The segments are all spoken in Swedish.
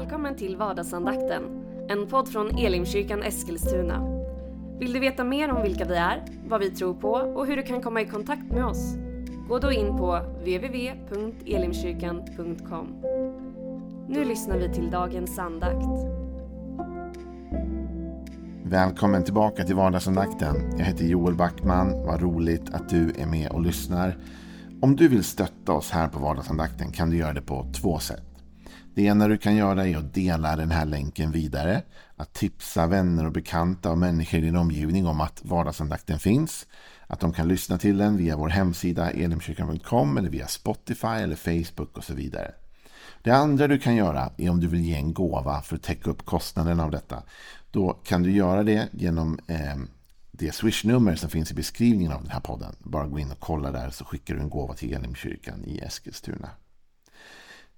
Välkommen till vardagsandakten, en podd från Elimkyrkan Eskilstuna. Vill du veta mer om vilka vi är, vad vi tror på och hur du kan komma i kontakt med oss? Gå då in på www.elimkyrkan.com. Nu lyssnar vi till dagens andakt. Välkommen tillbaka till vardagsandakten. Jag heter Joel Backman. Vad roligt att du är med och lyssnar. Om du vill stötta oss här på vardagsandakten kan du göra det på två sätt. Det ena du kan göra är att dela den här länken vidare. Att tipsa vänner och bekanta och människor i din omgivning om att vardagsandakten finns. Att de kan lyssna till den via vår hemsida elimkyrkan.com eller via Spotify eller Facebook och så vidare. Det andra du kan göra är om du vill ge en gåva för att täcka upp kostnaden av detta. Då kan du göra det genom eh, det swishnummer som finns i beskrivningen av den här podden. Bara gå in och kolla där så skickar du en gåva till Elimkyrkan i Eskilstuna.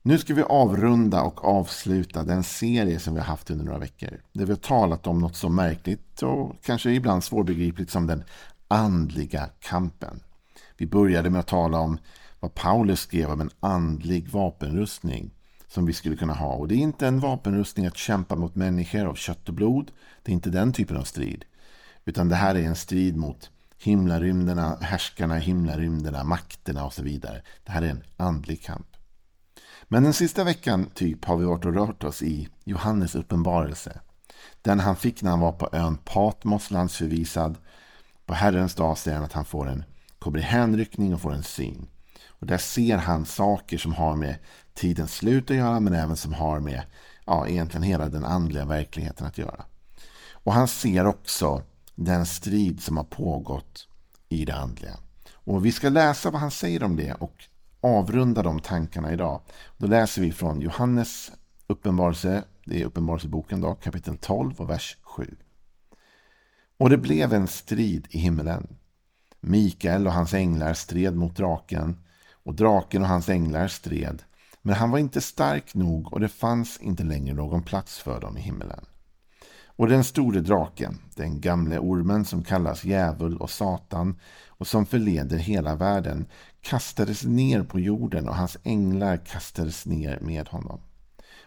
Nu ska vi avrunda och avsluta den serie som vi har haft under några veckor. Där vi har talat om något så märkligt och kanske ibland svårbegripligt som den andliga kampen. Vi började med att tala om vad Paulus skrev om en andlig vapenrustning som vi skulle kunna ha. Och det är inte en vapenrustning att kämpa mot människor av kött och blod. Det är inte den typen av strid. Utan det här är en strid mot himlarymderna, härskarna i himlarymderna, makterna och så vidare. Det här är en andlig kamp. Men den sista veckan typ har vi varit och rört oss i Johannes uppenbarelse. Den han fick när han var på ön Patmos landsförvisad. På Herrens dag säger han att han får en kommer i hänryckning och får en syn. Och där ser han saker som har med tidens slut att göra men även som har med ja, egentligen hela den andliga verkligheten att göra. Och han ser också den strid som har pågått i det andliga. Och vi ska läsa vad han säger om det och avrunda de tankarna idag. Då läser vi från Johannes uppenbarelse, det är uppenbarelseboken då, kapitel 12 och vers 7. Och det blev en strid i himmelen. Mikael och hans änglar stred mot draken och draken och hans änglar stred. Men han var inte stark nog och det fanns inte längre någon plats för dem i himmelen. Och den store draken, den gamle ormen som kallas djävul och satan och som förleder hela världen, kastades ner på jorden och hans änglar kastades ner med honom.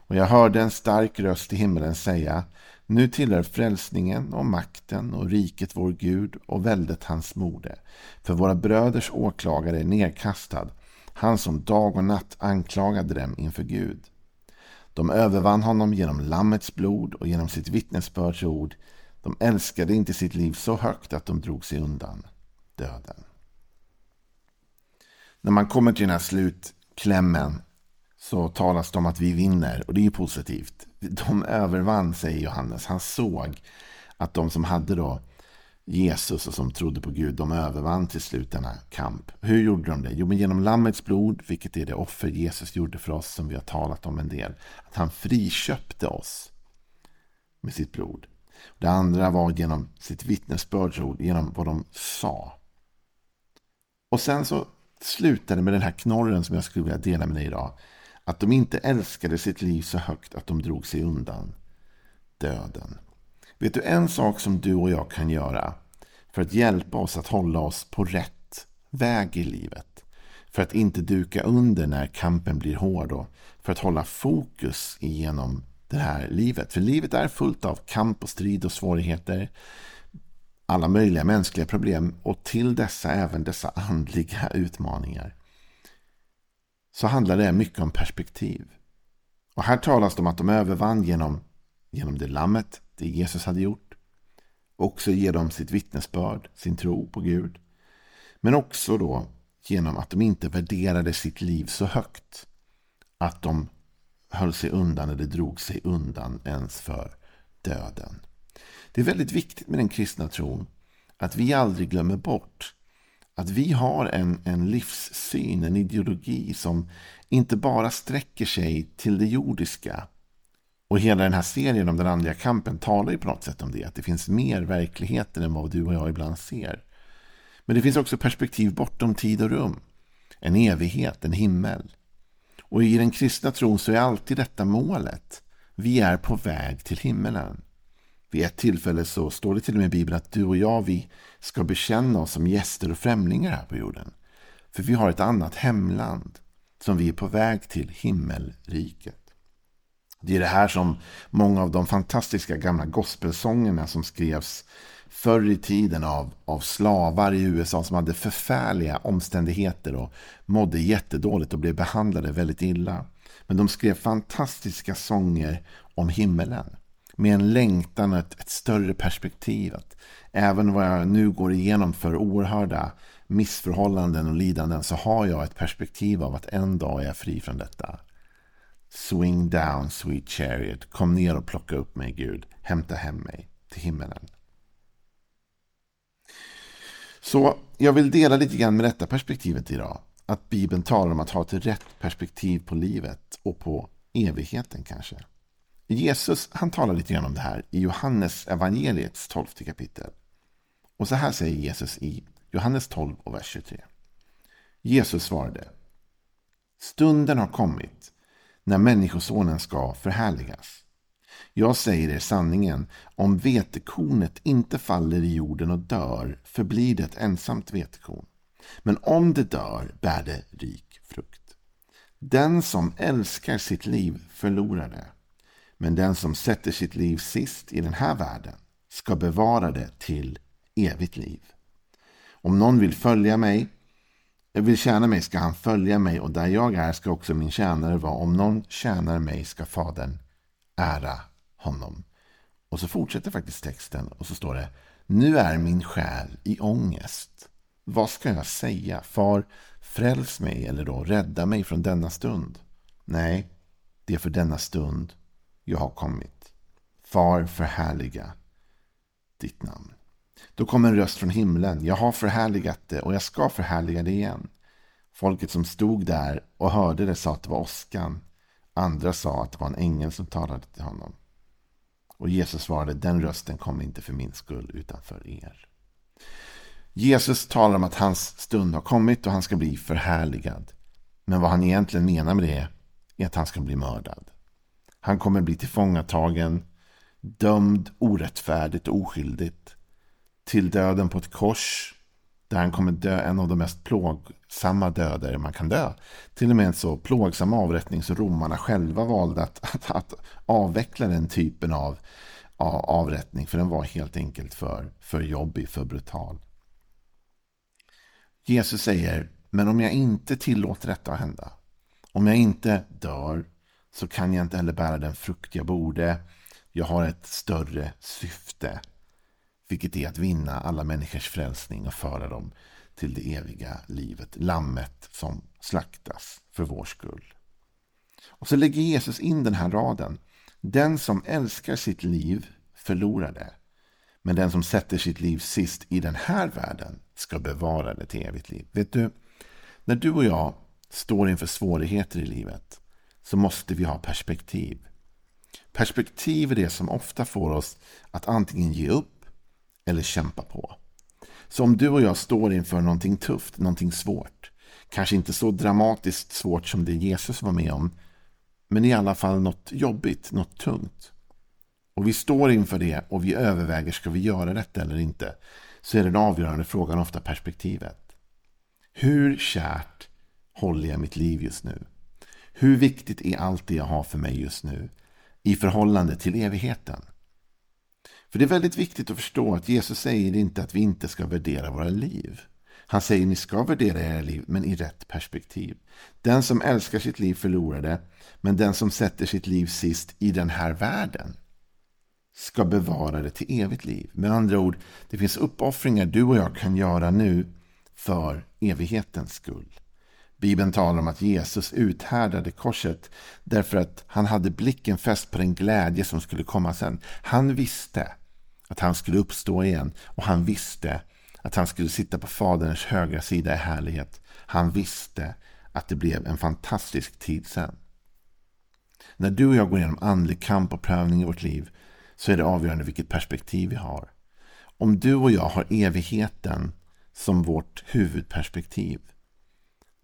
Och jag hörde en stark röst i himlen säga Nu tillhör frälsningen och makten och riket vår Gud och väldet hans mode. För våra bröders åklagare är nedkastad, han som dag och natt anklagade dem inför Gud. De övervann honom genom Lammets blod och genom sitt vittnesbördsord. De älskade inte sitt liv så högt att de drog sig undan döden. När man kommer till den här slutklämmen så talas det om att vi vinner och det är ju positivt. De övervann, säger Johannes. Han såg att de som hade då Jesus och som trodde på Gud, de övervann till slut denna kamp. Hur gjorde de det? Jo, men genom Lammets blod, vilket är det offer Jesus gjorde för oss som vi har talat om en del. Att han friköpte oss med sitt blod. Det andra var genom sitt vittnesbördsord, genom vad de sa. Och sen så slutade med den här knorren som jag skulle vilja dela med dig idag. Att de inte älskade sitt liv så högt att de drog sig undan döden. Vet du en sak som du och jag kan göra för att hjälpa oss att hålla oss på rätt väg i livet? För att inte duka under när kampen blir hård och för att hålla fokus igenom det här livet. För livet är fullt av kamp och strid och svårigheter. Alla möjliga mänskliga problem och till dessa även dessa andliga utmaningar. Så handlar det mycket om perspektiv. Och här talas det om att de övervann genom, genom det lammet det Jesus hade gjort. Också genom sitt vittnesbörd, sin tro på Gud. Men också då genom att de inte värderade sitt liv så högt att de höll sig undan eller drog sig undan ens för döden. Det är väldigt viktigt med den kristna tron att vi aldrig glömmer bort att vi har en, en livssyn, en ideologi som inte bara sträcker sig till det jordiska och hela den här serien om den andliga kampen talar ju på något sätt om det. Att det finns mer verkligheter än vad du och jag ibland ser. Men det finns också perspektiv bortom tid och rum. En evighet, en himmel. Och i den kristna tron så är alltid detta målet. Vi är på väg till himmelen. Vid ett tillfälle så står det till och med i Bibeln att du och jag vi ska bekänna oss som gäster och främlingar här på jorden. För vi har ett annat hemland som vi är på väg till himmelriket. Det är det här som många av de fantastiska gamla gospelsångerna som skrevs förr i tiden av, av slavar i USA som hade förfärliga omständigheter och mådde jättedåligt och blev behandlade väldigt illa. Men de skrev fantastiska sånger om himmelen. Med en längtan och ett, ett större perspektiv. Att även vad jag nu går igenom för oerhörda missförhållanden och lidanden så har jag ett perspektiv av att en dag är jag fri från detta. Swing down sweet chariot. Kom ner och plocka upp mig Gud. Hämta hem mig till himmelen. Så jag vill dela lite grann med detta perspektivet idag. Att Bibeln talar om att ha ett rätt perspektiv på livet och på evigheten kanske. Jesus han talar lite grann om det här i Johannes evangeliets 12 kapitel. Och så här säger Jesus i Johannes 12 och vers 23. Jesus svarade. Stunden har kommit när Människosonen ska förhärligas. Jag säger er sanningen, om vetekornet inte faller i jorden och dör förblir det ett ensamt vetekorn. Men om det dör bär det rik frukt. Den som älskar sitt liv förlorar det. Men den som sätter sitt liv sist i den här världen ska bevara det till evigt liv. Om någon vill följa mig, vill tjäna mig ska han följa mig och där jag är ska också min tjänare vara. Om någon tjänar mig ska Fadern ära honom. Och så fortsätter faktiskt texten och så står det Nu är min själ i ångest. Vad ska jag säga? Far, fräls mig eller då rädda mig från denna stund. Nej, det är för denna stund jag har kommit. Far, förhärliga ditt namn. Då kom en röst från himlen. Jag har förhärligat det och jag ska förhärliga det igen. Folket som stod där och hörde det sa att det var åskan. Andra sa att det var en ängel som talade till honom. Och Jesus svarade, den rösten kom inte för min skull utan för er. Jesus talar om att hans stund har kommit och han ska bli förhärligad. Men vad han egentligen menar med det är att han ska bli mördad. Han kommer bli tillfångatagen, dömd orättfärdigt och oskyldigt till döden på ett kors där han kommer dö en av de mest plågsamma döder man kan dö. Till och med en så plågsam avrättning så romarna själva valde att, att, att avveckla den typen av, av avrättning för den var helt enkelt för, för jobbig, för brutal. Jesus säger, men om jag inte tillåter detta att hända, om jag inte dör, så kan jag inte heller bära den frukt jag borde. Jag har ett större syfte vilket är att vinna alla människors frälsning och föra dem till det eviga livet. Lammet som slaktas för vår skull. Och så lägger Jesus in den här raden. Den som älskar sitt liv förlorar det. Men den som sätter sitt liv sist i den här världen ska bevara det till evigt liv. Vet du, när du och jag står inför svårigheter i livet så måste vi ha perspektiv. Perspektiv är det som ofta får oss att antingen ge upp eller kämpa på. Så om du och jag står inför någonting tufft, någonting svårt, kanske inte så dramatiskt svårt som det Jesus var med om, men i alla fall något jobbigt, något tungt. Och vi står inför det och vi överväger, ska vi göra detta eller inte? Så är den avgörande frågan ofta perspektivet. Hur kärt håller jag mitt liv just nu? Hur viktigt är allt det jag har för mig just nu i förhållande till evigheten? För det är väldigt viktigt att förstå att Jesus säger inte att vi inte ska värdera våra liv. Han säger att ni ska värdera era liv, men i rätt perspektiv. Den som älskar sitt liv förlorar det, men den som sätter sitt liv sist i den här världen ska bevara det till evigt liv. Med andra ord, det finns uppoffringar du och jag kan göra nu för evighetens skull. Bibeln talar om att Jesus uthärdade korset därför att han hade blicken fäst på den glädje som skulle komma sen. Han visste att han skulle uppstå igen och han visste att han skulle sitta på Faderns högra sida i härlighet. Han visste att det blev en fantastisk tid sen. När du och jag går igenom andlig kamp och prövning i vårt liv så är det avgörande vilket perspektiv vi har. Om du och jag har evigheten som vårt huvudperspektiv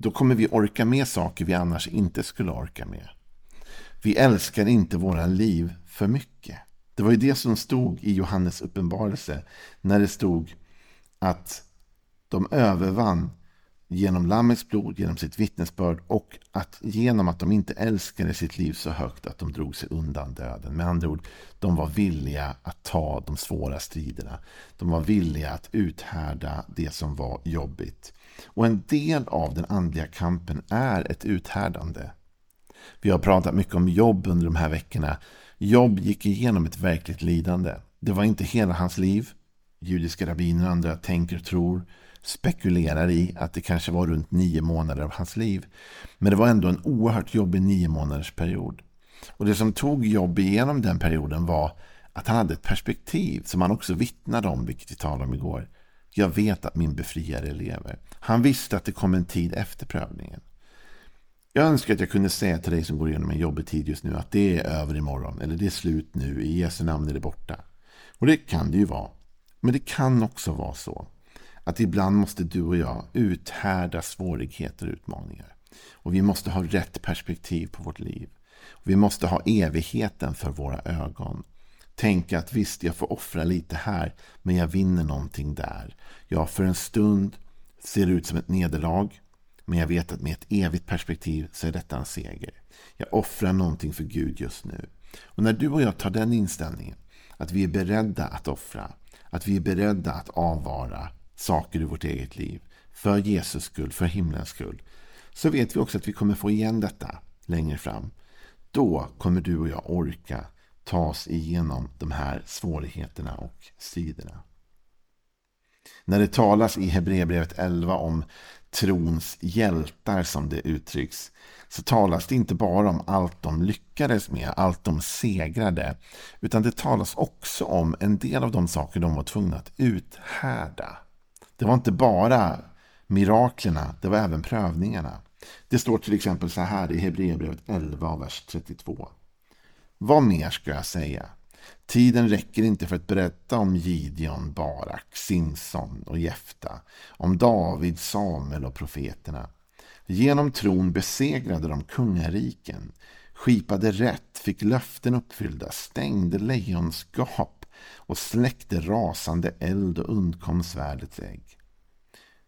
då kommer vi orka med saker vi annars inte skulle orka med. Vi älskar inte våra liv för mycket. Det var ju det som stod i Johannes uppenbarelse när det stod att de övervann genom Lammets blod, genom sitt vittnesbörd och att genom att de inte älskade sitt liv så högt att de drog sig undan döden. Med andra ord, de var villiga att ta de svåra striderna. De var villiga att uthärda det som var jobbigt. Och en del av den andliga kampen är ett uthärdande. Vi har pratat mycket om jobb under de här veckorna. Jobb gick igenom ett verkligt lidande. Det var inte hela hans liv. Judiska rabbiner och andra tänker och tror spekulerar i att det kanske var runt nio månader av hans liv. Men det var ändå en oerhört jobbig nio månaders period. Och det som tog jobb igenom den perioden var att han hade ett perspektiv som han också vittnade om, vilket vi talade om igår. Jag vet att min befriare lever. Han visste att det kom en tid efter prövningen. Jag önskar att jag kunde säga till dig som går igenom en jobbig tid just nu att det är över imorgon eller det är slut nu, i Jesu namn är det borta. Och det kan det ju vara. Men det kan också vara så att ibland måste du och jag uthärda svårigheter och utmaningar. Och vi måste ha rätt perspektiv på vårt liv. Vi måste ha evigheten för våra ögon. Tänka att visst, jag får offra lite här, men jag vinner någonting där. Ja, för en stund ser det ut som ett nederlag, men jag vet att med ett evigt perspektiv så är detta en seger. Jag offrar någonting för Gud just nu. Och när du och jag tar den inställningen, att vi är beredda att offra, att vi är beredda att avvara, saker i vårt eget liv. För Jesus skull, för himlens skull. Så vet vi också att vi kommer få igen detta längre fram. Då kommer du och jag orka ta oss igenom de här svårigheterna och striderna. När det talas i Hebreerbrevet 11 om trons hjältar som det uttrycks så talas det inte bara om allt de lyckades med, allt de segrade utan det talas också om en del av de saker de var tvungna att uthärda. Det var inte bara miraklerna, det var även prövningarna. Det står till exempel så här i Hebreerbrevet 11, vers 32. Vad mer ska jag säga? Tiden räcker inte för att berätta om Gideon, Barak, Simson och Jefta, om David, Samuel och profeterna. Genom tron besegrade de kungariken, skipade rätt, fick löften uppfyllda, stängde lejonskap och släckte rasande eld och undkom svärdets ägg.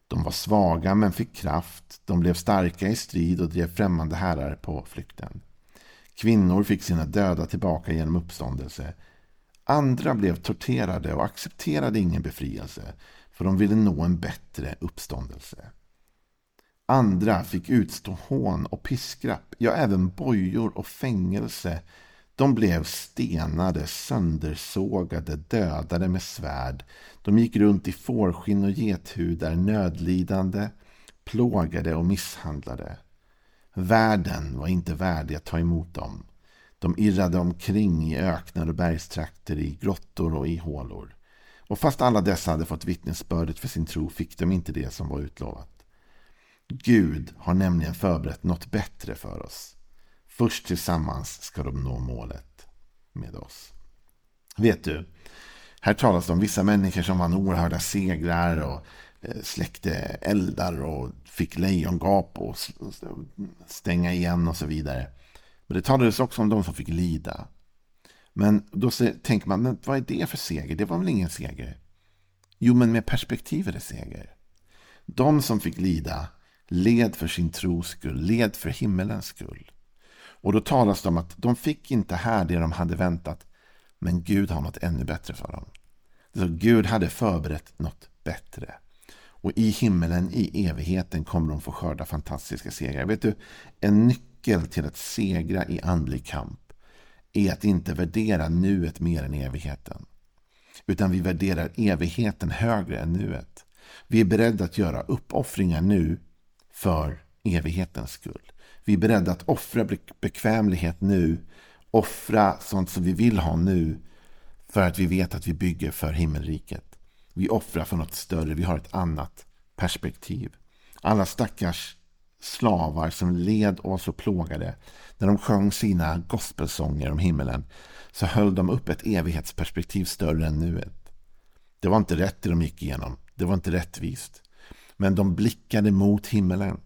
De var svaga men fick kraft, de blev starka i strid och drev främmande herrar på flykten. Kvinnor fick sina döda tillbaka genom uppståndelse. Andra blev torterade och accepterade ingen befrielse för de ville nå en bättre uppståndelse. Andra fick utstå hån och piskrapp, ja även bojor och fängelse de blev stenade, söndersågade, dödade med svärd. De gick runt i fårskinn och gethudar, nödlidande, plågade och misshandlade. Världen var inte värdig att ta emot dem. De irrade omkring i öknar och bergstrakter, i grottor och i hålor. Och fast alla dessa hade fått vittnesbördet för sin tro fick de inte det som var utlovat. Gud har nämligen förberett något bättre för oss. Först tillsammans ska de nå målet med oss. Vet du, här talas det om vissa människor som vann oerhörda segrar och Eh, släckte eldar och fick lejongap och stänga igen och så vidare. Men det talades också om de som fick lida. Men då tänker man, men vad är det för seger? Det var väl ingen seger? Jo, men med perspektiv är det seger. De som fick lida led för sin tros skull, led för himmelens skull. Och då talas det om att de fick inte här det de hade väntat. Men Gud har något ännu bättre för dem. Så Gud hade förberett något bättre. Och i himmelen, i evigheten, kommer de få skörda fantastiska segrar. Vet du, en nyckel till att segra i andlig kamp är att inte värdera nuet mer än evigheten. Utan vi värderar evigheten högre än nuet. Vi är beredda att göra uppoffringar nu för evighetens skull. Vi är beredda att offra bekvämlighet nu. Offra sånt som vi vill ha nu. För att vi vet att vi bygger för himmelriket. Vi offrar för något större. Vi har ett annat perspektiv. Alla stackars slavar som led oss och plågade. När de sjöng sina gospelsånger om himmelen så höll de upp ett evighetsperspektiv större än nuet. Det var inte rätt det de gick igenom. Det var inte rättvist. Men de blickade mot himmelen.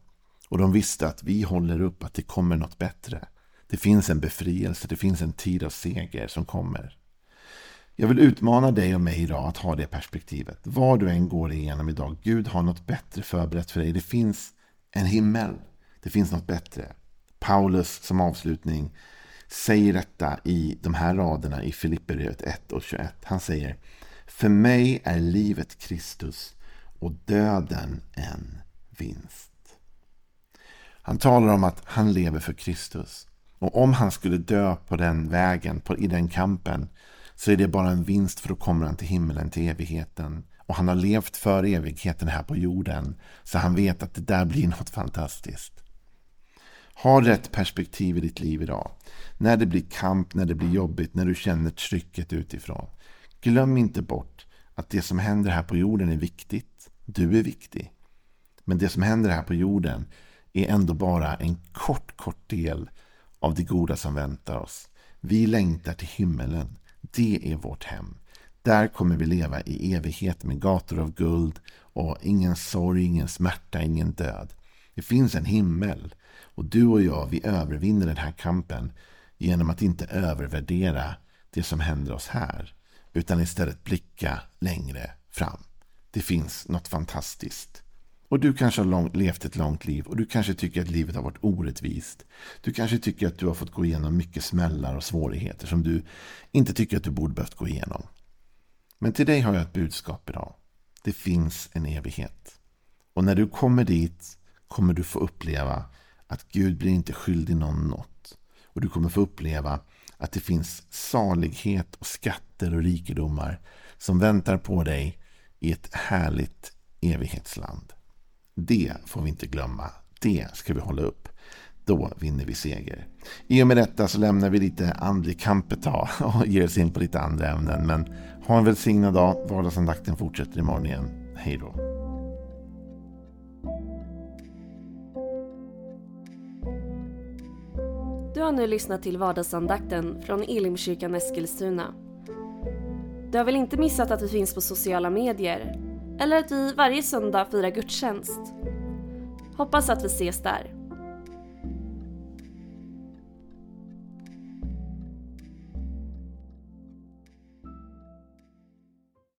Och de visste att vi håller upp att det kommer något bättre. Det finns en befrielse, det finns en tid av seger som kommer. Jag vill utmana dig och mig idag att ha det perspektivet. Vad du än går igenom idag, Gud har något bättre förberett för dig. Det finns en himmel. Det finns något bättre. Paulus som avslutning säger detta i de här raderna i Filipperbrevet 1 och 21. Han säger För mig är livet Kristus och döden en vinst. Han talar om att han lever för Kristus. Och om han skulle dö på den vägen, på, i den kampen, så är det bara en vinst för då kommer han till himmelen, till evigheten. Och han har levt för evigheten här på jorden. Så han vet att det där blir något fantastiskt. Ha rätt perspektiv i ditt liv idag. När det blir kamp, när det blir jobbigt, när du känner trycket utifrån. Glöm inte bort att det som händer här på jorden är viktigt. Du är viktig. Men det som händer här på jorden är ändå bara en kort, kort del av det goda som väntar oss. Vi längtar till himmelen. Det är vårt hem. Där kommer vi leva i evighet med gator av guld och ingen sorg, ingen smärta, ingen död. Det finns en himmel och du och jag, vi övervinner den här kampen genom att inte övervärdera det som händer oss här utan istället blicka längre fram. Det finns något fantastiskt. Och du kanske har långt, levt ett långt liv och du kanske tycker att livet har varit orättvist. Du kanske tycker att du har fått gå igenom mycket smällar och svårigheter som du inte tycker att du borde behövt gå igenom. Men till dig har jag ett budskap idag. Det finns en evighet. Och när du kommer dit kommer du få uppleva att Gud blir inte skyldig någon något. Och du kommer få uppleva att det finns salighet och skatter och rikedomar som väntar på dig i ett härligt evighetsland. Det får vi inte glömma. Det ska vi hålla upp. Då vinner vi seger. I och med detta så lämnar vi lite andlig kamp ett tag och ger oss in på lite andra ämnen. Men ha en välsignad dag. Vardagsandakten fortsätter imorgon igen. Hej då. Du har nu lyssnat till vardagsandakten från Elimkyrkan Eskilstuna. Du har väl inte missat att vi finns på sociala medier? Eller att vi varje söndag firar gudstjänst? Hoppas att vi ses där.